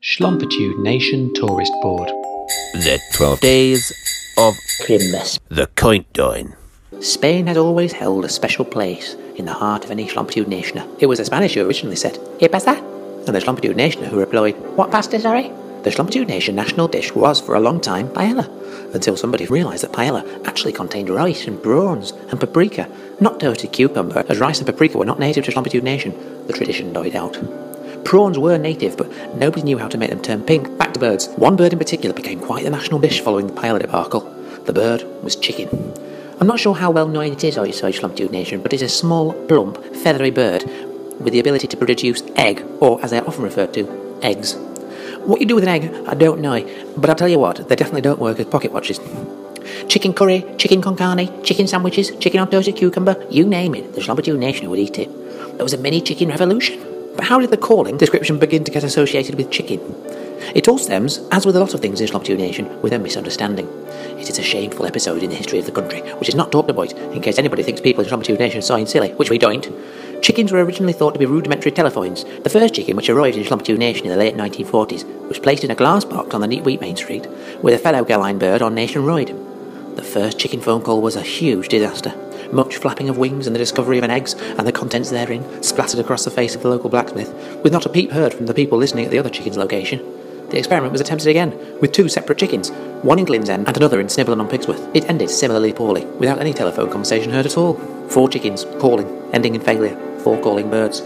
Schlompitude Nation Tourist Board. The 12 days of Christmas. the countdown. Spain has always held a special place in the heart of any Schlompitude nationer. It was the Spanish who originally said, ¿Qué pasa? And the Schlompitude nationer who replied, What pasta, sorry? The Schlompitude nation national dish was, for a long time, paella, until somebody realised that paella actually contained rice and prawns and paprika, not toasted cucumber, as rice and paprika were not native to Schlompitude nation. The tradition died out. Prawns were native, but nobody knew how to make them turn pink. Back to birds. One bird in particular became quite the national dish following the paella debacle. The bird was chicken. I'm not sure how well known it is outside Schlumptude Nation, but it's a small, plump, feathery bird with the ability to produce egg, or as they're often referred to, eggs. What you do with an egg, I don't know, but I'll tell you what, they definitely don't work as pocket watches. Chicken curry, chicken con carne, chicken sandwiches, chicken on toasted cucumber, you name it, the Schlumptude Nation would eat it. There was a mini chicken revolution. But how did the calling description begin to get associated with chicken? It all stems, as with a lot of things in Schlomptude Nation, with a misunderstanding. It is a shameful episode in the history of the country, which is not talked about, in case anybody thinks people in Schlomptude Nation are science silly, which we don't. Chickens were originally thought to be rudimentary telephones. The first chicken, which arrived in Schlomptude Nation in the late 1940s, was placed in a glass box on the Neat Wheat Main Street, with a fellow Galine bird on Nation nationwide. The first chicken phone call was a huge disaster. Much flapping of wings and the discovery of an eggs and the contents therein splattered across the face of the local blacksmith, with not a peep heard from the people listening at the other chicken's location. The experiment was attempted again, with two separate chickens, one in Glynn's End and another in Snivelling on Pigsworth. It ended similarly poorly, without any telephone conversation heard at all. Four chickens, calling, ending in failure, four calling birds.